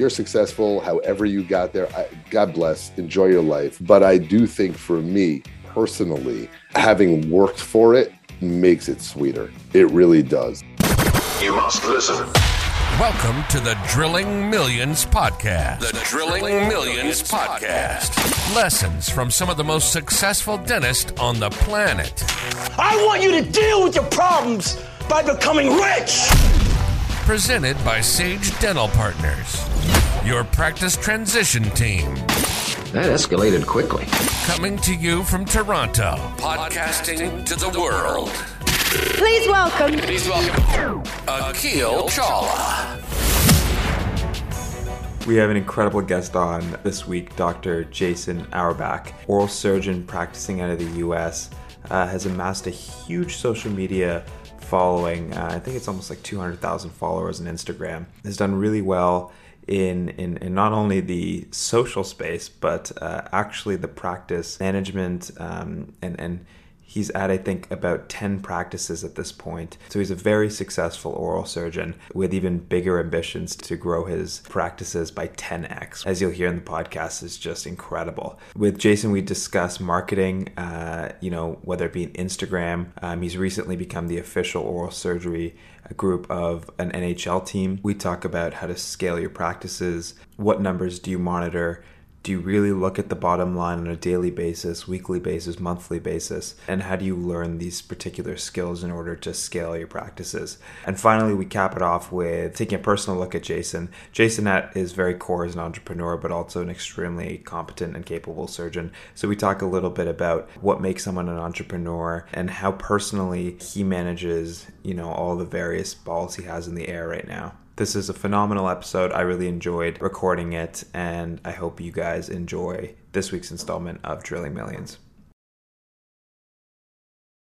you're successful, however you got there, I, God bless, enjoy your life. But I do think for me personally, having worked for it makes it sweeter. It really does. You must listen. Welcome to the Drilling Millions Podcast. The Drilling Millions Podcast. Lessons from some of the most successful dentists on the planet. I want you to deal with your problems by becoming rich. Presented by Sage Dental Partners, your practice transition team. That escalated quickly. Coming to you from Toronto, podcasting to the world. Please welcome. Please welcome Akil Chawla. We have an incredible guest on this week, Dr. Jason Auerbach, oral surgeon practicing out of the US, uh, has amassed a huge social media following. Uh, I think it's almost like 200,000 followers on Instagram. Has done really well in, in, in not only the social space, but uh, actually the practice management um, and, and He's at, I think, about 10 practices at this point. So he's a very successful oral surgeon with even bigger ambitions to grow his practices by 10x. As you'll hear in the podcast, is just incredible. With Jason, we discuss marketing, uh, you know, whether it be Instagram. Um, he's recently become the official oral surgery group of an NHL team. We talk about how to scale your practices, what numbers do you monitor, do you really look at the bottom line on a daily basis, weekly basis, monthly basis? And how do you learn these particular skills in order to scale your practices? And finally, we cap it off with taking a personal look at Jason. Jason at is very core as an entrepreneur, but also an extremely competent and capable surgeon. So we talk a little bit about what makes someone an entrepreneur and how personally he manages, you know, all the various balls he has in the air right now. This is a phenomenal episode. I really enjoyed recording it, and I hope you guys enjoy this week's installment of Drilling Millions.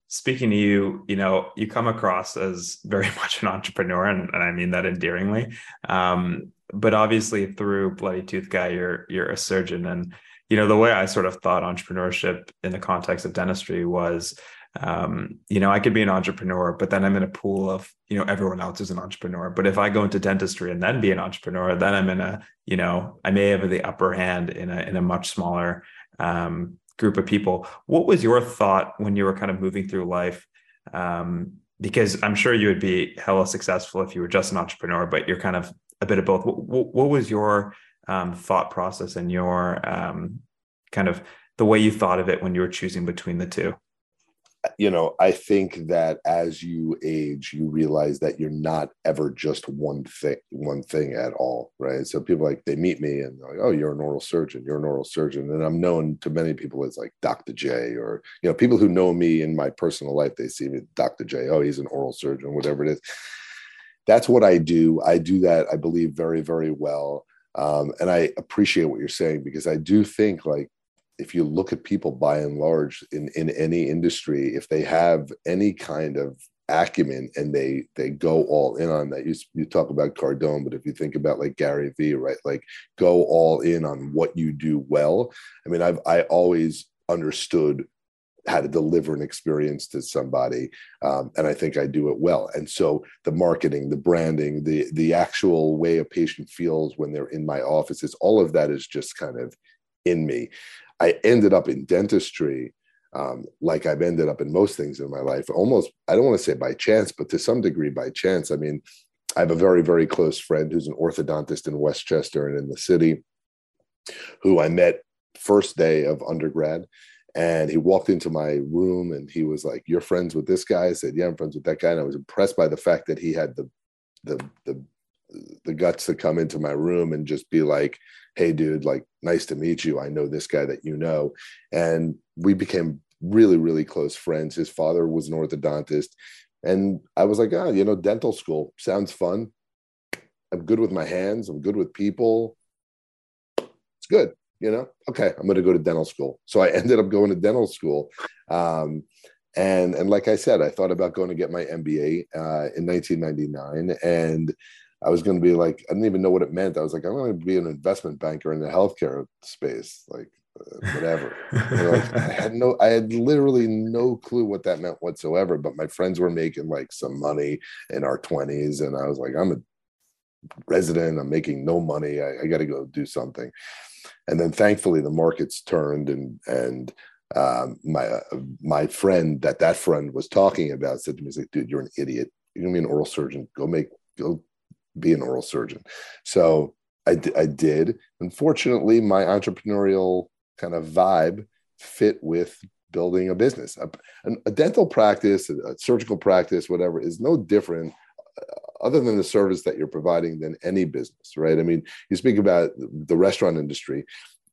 Speaking to you, you know, you come across as very much an entrepreneur, and, and I mean that endearingly. Um, but obviously, through Bloody Tooth Guy, you're you're a surgeon, and you know the way I sort of thought entrepreneurship in the context of dentistry was um, you know, I could be an entrepreneur, but then I'm in a pool of, you know, everyone else is an entrepreneur. But if I go into dentistry and then be an entrepreneur, then I'm in a, you know, I may have the upper hand in a in a much smaller um, group of people. What was your thought when you were kind of moving through life? Um, because I'm sure you would be hella successful if you were just an entrepreneur, but you're kind of a bit of both. What, what was your um, thought process and your um, kind of the way you thought of it when you were choosing between the two? You know, I think that as you age, you realize that you're not ever just one thing, one thing at all, right? So people like they meet me and like, "Oh, you're an oral surgeon. You're an oral surgeon," and I'm known to many people as like Dr. J, or you know, people who know me in my personal life, they see me Dr. J. Oh, he's an oral surgeon, whatever it is. That's what I do. I do that, I believe, very, very well. Um, and I appreciate what you're saying because I do think like if you look at people by and large in, in any industry, if they have any kind of acumen and they they go all in on that. You you talk about Cardone, but if you think about like Gary Vee, right? Like go all in on what you do well. I mean, I've I always understood how to deliver an experience to somebody um, and i think i do it well and so the marketing the branding the the actual way a patient feels when they're in my offices all of that is just kind of in me I ended up in dentistry um, like I've ended up in most things in my life, almost, I don't want to say by chance, but to some degree by chance. I mean, I have a very, very close friend who's an orthodontist in Westchester and in the city who I met first day of undergrad. And he walked into my room and he was like, You're friends with this guy? I said, Yeah, I'm friends with that guy. And I was impressed by the fact that he had the the the the guts to come into my room and just be like, hey, dude, like, nice to meet you. I know this guy that you know. And we became really, really close friends. His father was an orthodontist. And I was like, oh, you know, dental school sounds fun. I'm good with my hands, I'm good with people. It's good, you know? Okay, I'm going to go to dental school. So I ended up going to dental school. Um, and, and like I said, I thought about going to get my MBA uh, in 1999. And I was going to be like, I didn't even know what it meant. I was like, I'm going to be an investment banker in the healthcare space, like uh, whatever. like, I had no, I had literally no clue what that meant whatsoever. But my friends were making like some money in our 20s, and I was like, I'm a resident. I'm making no money. I, I got to go do something. And then thankfully the markets turned and and um, my uh, my friend that that friend was talking about said to me, "He's like, dude, you're an idiot. You're gonna be an oral surgeon. Go make go be an oral surgeon." So I, I did. Unfortunately, my entrepreneurial kind of vibe fit with building a business. A, a dental practice, a, surgical practice, whatever, is no different uh, other than the service that you're providing than any business, right? I mean, you speak about the restaurant industry.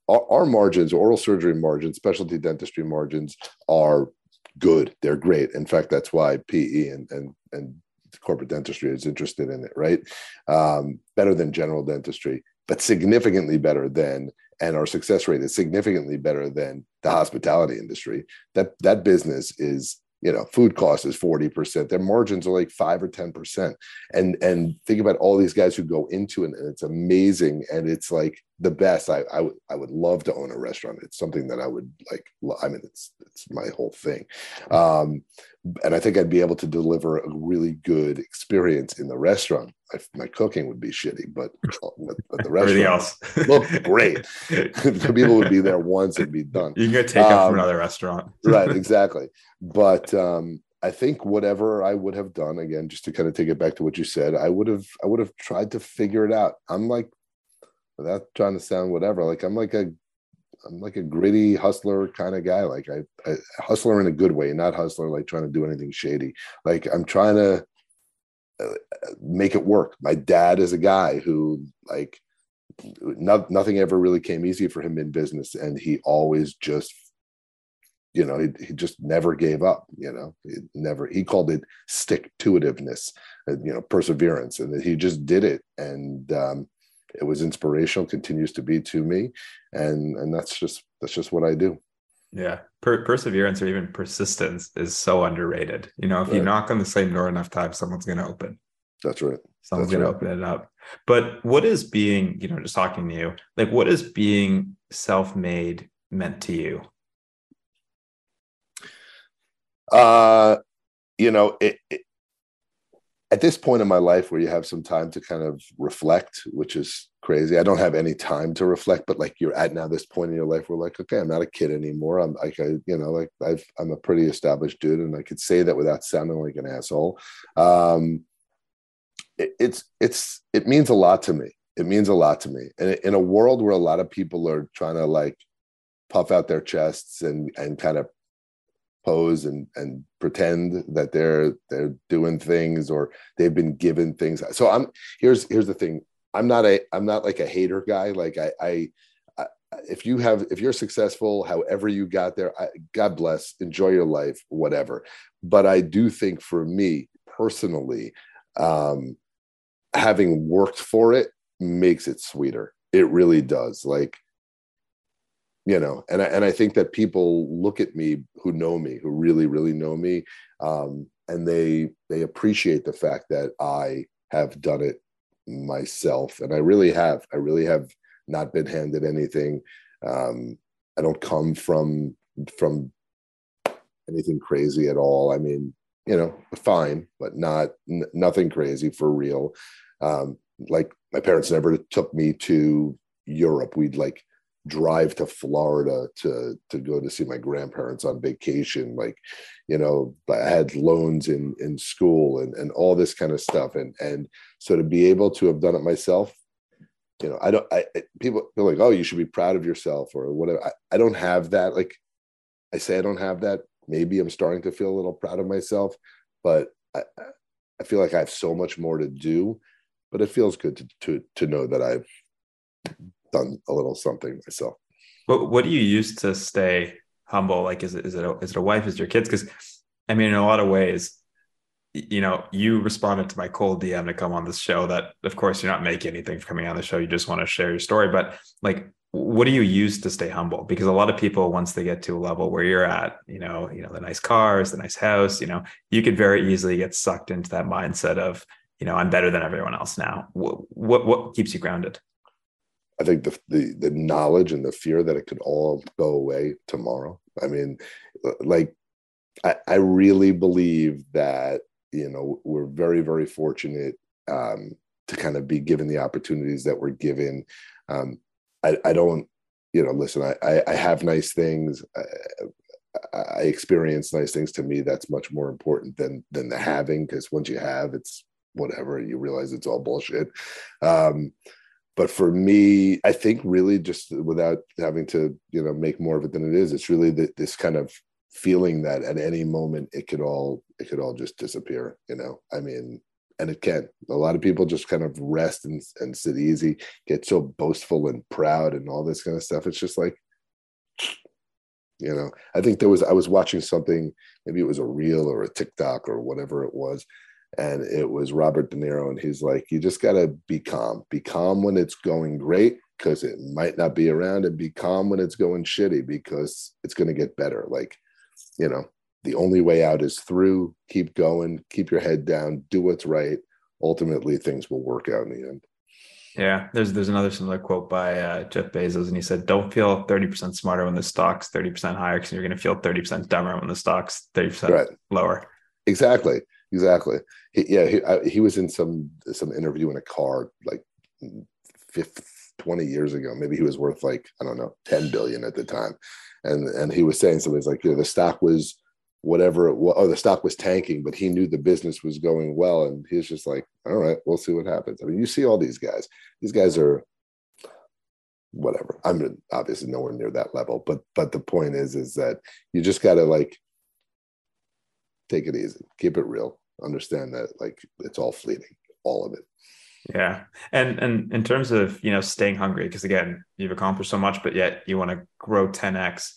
Our, our margins, oral surgery margins, specialty dentistry margins are good. They're great. In fact, that's why PE and and and corporate dentistry is interested in it, right? Um, better than general dentistry, but significantly better than and our success rate is significantly better than the hospitality industry. That that business is you know food cost is 40% their margins are like 5 or 10% and and think about all these guys who go into it and it's amazing and it's like the best. I, I would i would love to own a restaurant. It's something that i would like i mean it's it's my whole thing. Um and i think i'd be able to deliver a really good experience in the restaurant I, my cooking would be shitty but, but, but the restaurant look great the people would be there once and be done you can go take um, from another restaurant right exactly but um I think whatever I would have done again, just to kind of take it back to what you said, I would have I would have tried to figure it out. I'm like without trying to sound whatever. Like I'm like a I'm like a gritty hustler kind of guy. Like I, I hustler in a good way, not hustler like trying to do anything shady. Like I'm trying to uh, make it work. My dad is a guy who like no, nothing ever really came easy for him in business, and he always just you know he, he just never gave up you know he never he called it stick to itiveness uh, you know perseverance and he just did it and um it was inspirational continues to be to me and and that's just that's just what i do yeah. Per- perseverance or even persistence is so underrated. You know if right. you knock on the same door enough times someone's going to open. That's right. Someone's going right. to open it up. But what is being you know just talking to you like what is being self-made meant to you? Uh you know it, it at this point in my life where you have some time to kind of reflect, which is crazy. I don't have any time to reflect, but like you're at now this point in your life where like, okay, I'm not a kid anymore. I'm like, I, you know, like I've, I'm a pretty established dude and I could say that without sounding like an asshole. Um, it, it's, it's, it means a lot to me. It means a lot to me. And in a world where a lot of people are trying to like puff out their chests and, and kind of pose and and pretend that they're they're doing things or they've been given things. So i'm here's here's the thing. I'm not a i'm not like a hater guy. Like i i, if you have if you're successful however you got there I, god bless enjoy your life whatever. But i do think for me personally um having worked for it makes it sweeter. It really does. Like you know and I, and I think that people look at me who know me who really really know me um, and they they appreciate the fact that i have done it myself. And i really have. I really have not been handed anything. Um, i don't come from from anything crazy at all. I mean you know fine but not n- nothing crazy for real. Um, like my parents never took me to europe. We'd like drive to Florida to to go to see my grandparents on vacation. Like, you know, I had loans in in school and and all this kind of stuff. And and so to be able to have done it myself, you know, I don't. I people feel like, oh, you should be proud of yourself or whatever. I, I don't have that. Like, I say I don't have that. Maybe I'm starting to feel a little proud of myself, but I I feel like I have so much more to do. But it feels good to to to know that I've done a little something myself. What What do you use to stay humble? Like, is it is it a, is it a wife? Is it your kids? Because, I mean, in a lot of ways, you know, you responded to my cold DM to come on this show. That, of course, you're not making anything for coming on the show. You just want to share your story. But like, what do you use to stay humble? Because a lot of people, once they get to a level where you're at, you know, you know, the nice cars, the nice house, you know, you could very easily get sucked into that mindset of, you know, I'm better than everyone else now. What what, what keeps you grounded? I think the, the the knowledge and the fear that it could all go away tomorrow. I mean, like I, I really believe that you know we're very very fortunate um, to kind of be given the opportunities that we're given. Um, I, I don't, you know, listen, I, I, I have nice things. I, I experience nice things. To me, that's much more important than than the having, because once you have, it's whatever. You realize it's all bullshit. Um, but for me, I think really just without having to, you know, make more of it than it is, it's really the, this kind of feeling that at any moment it could all it could all just disappear. You know, I mean, and it can. A lot of people just kind of rest and, and sit easy, get so boastful and proud and all this kind of stuff. It's just like, you know, I think there was, I was watching something, maybe it was a reel or a TikTok or whatever it was. And it was Robert De Niro. And he's like, you just got to be calm. Be calm when it's going great because it might not be around, and be calm when it's going shitty because it's going to get better. Like, you know, the only way out is through keep going keep your head down do what's right ultimately things will work out in the end yeah there's there's another similar quote by uh, jeff bezos and he said don't feel 30% smarter when the stock's 30% higher because you're going to feel 30% dumber when the stock's 30% right. lower exactly exactly he, yeah he, I, he was in some some interview in a car like 50, 20 years ago maybe he was worth like i don't know 10 billion at the time and and he was saying something like you know the stock was whatever it was, oh, the stock was tanking, but he knew the business was going well. And he's just like, all right, we'll see what happens. I mean, you see all these guys, these guys are whatever. I'm obviously nowhere near that level, but, but the point is, is that you just got to like take it easy, keep it real, understand that like it's all fleeting, all of it. Yeah. And and in terms of, you know, staying hungry, because again, you've accomplished so much, but yet you want to grow 10x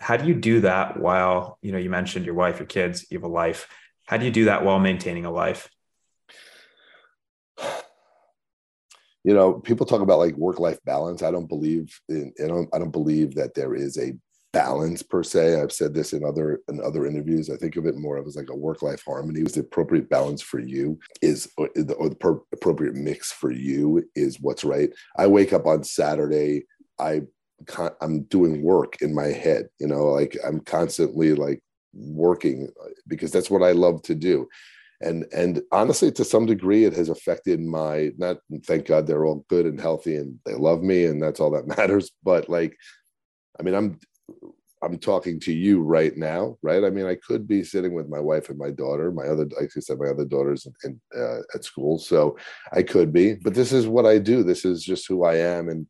how do you do that while you know you mentioned your wife your kids you have a life how do you do that while maintaining a life you know people talk about like work life balance i don't believe in I don't, I don't believe that there is a balance per se i've said this in other in other interviews i think of it more of as like a work life harmony is the appropriate balance for you is or the, or the per, appropriate mix for you is what's right i wake up on saturday i I'm doing work in my head, you know, like I'm constantly like working uh, because that's what I love to do. And and honestly, to some degree, it has affected my not thank God they're all good and healthy and they love me and that's all that matters. But like, I mean, I'm I'm talking to you right now, right? I mean, I could be sitting with my wife and my daughter, my other, like I said, my other daughters in, uh, at school. So I could be, but this is what I do. This is just who I am. And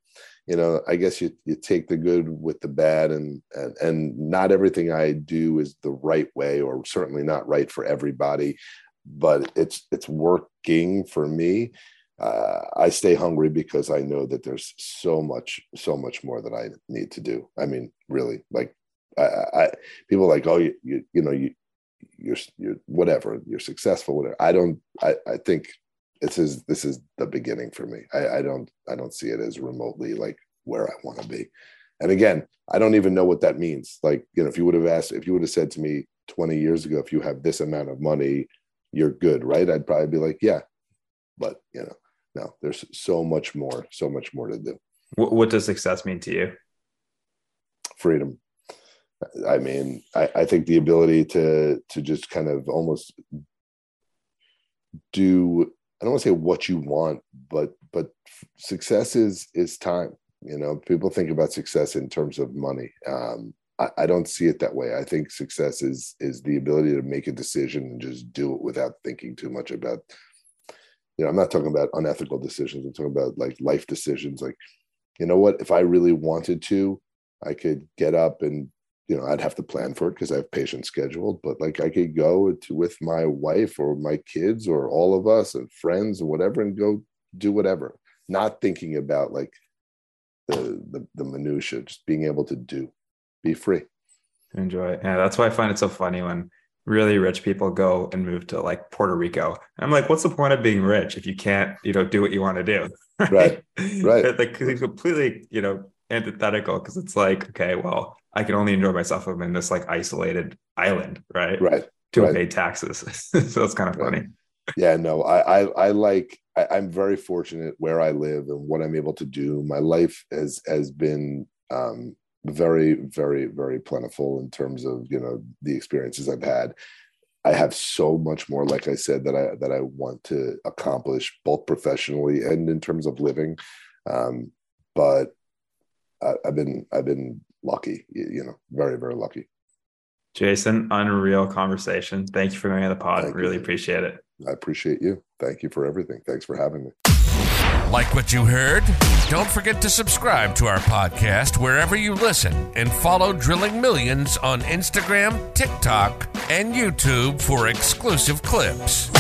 you know i guess you, you take the good with the bad and, and and not everything i do is the right way or certainly not right for everybody but it's it's working for me uh, i stay hungry because i know that there's so much so much more that i need to do i mean really like i, I people like oh you, you you know you you're you're whatever you're successful whatever i don't i i think this is this is the beginning for me. I, I don't I don't see it as remotely like where I want to be. And again, I don't even know what that means. Like, you know, if you would have asked, if you would have said to me 20 years ago, if you have this amount of money, you're good, right? I'd probably be like, yeah. But you know, no, there's so much more, so much more to do. What, what does success mean to you? Freedom. I mean, I, I think the ability to to just kind of almost do I don't want to say what you want, but but success is is time. You know, people think about success in terms of money. Um, I, I, don't see it that way. I think success is is the ability to make a decision and just do it without thinking too much about. You know, I'm not talking about unethical decisions. I'm talking about like life decisions. Like, you know what? If I really wanted to, I could get up and you know i'd have to plan for it because i have patients scheduled but like i could go to with my wife or my kids or all of us and friends or whatever and go do whatever. Not thinking about like the the, the minutia just being able to do be free. Enjoy yeah that's why i find it so funny when really rich people go and move to like puerto rico. I'm like what's the point of being rich if you can't you know do what you want to do? Right right. Like completely you know antithetical because it's like okay well I can only enjoy myself if I'm in this like isolated island, right? Right. To right. pay taxes. so it's kind of right. funny. Yeah, no, I, I, I like, I, I'm very fortunate where I live and what I'm able to do. My life has, has been, um, very, very, very plentiful in terms of, you know, the experiences I've had. I have so much more, like I said, that I that I want to accomplish both professionally and in terms of living. Um, but I, have been I've been lucky, you know, very very lucky. Jason, unreal conversation. Thank you for being on the pod. Thank really you. appreciate it. I appreciate you. Thank you for everything. Thanks for having me. Like what you heard? Don't forget to subscribe to our podcast wherever you listen and follow Drilling Millions on Instagram, TikTok, and YouTube for exclusive clips.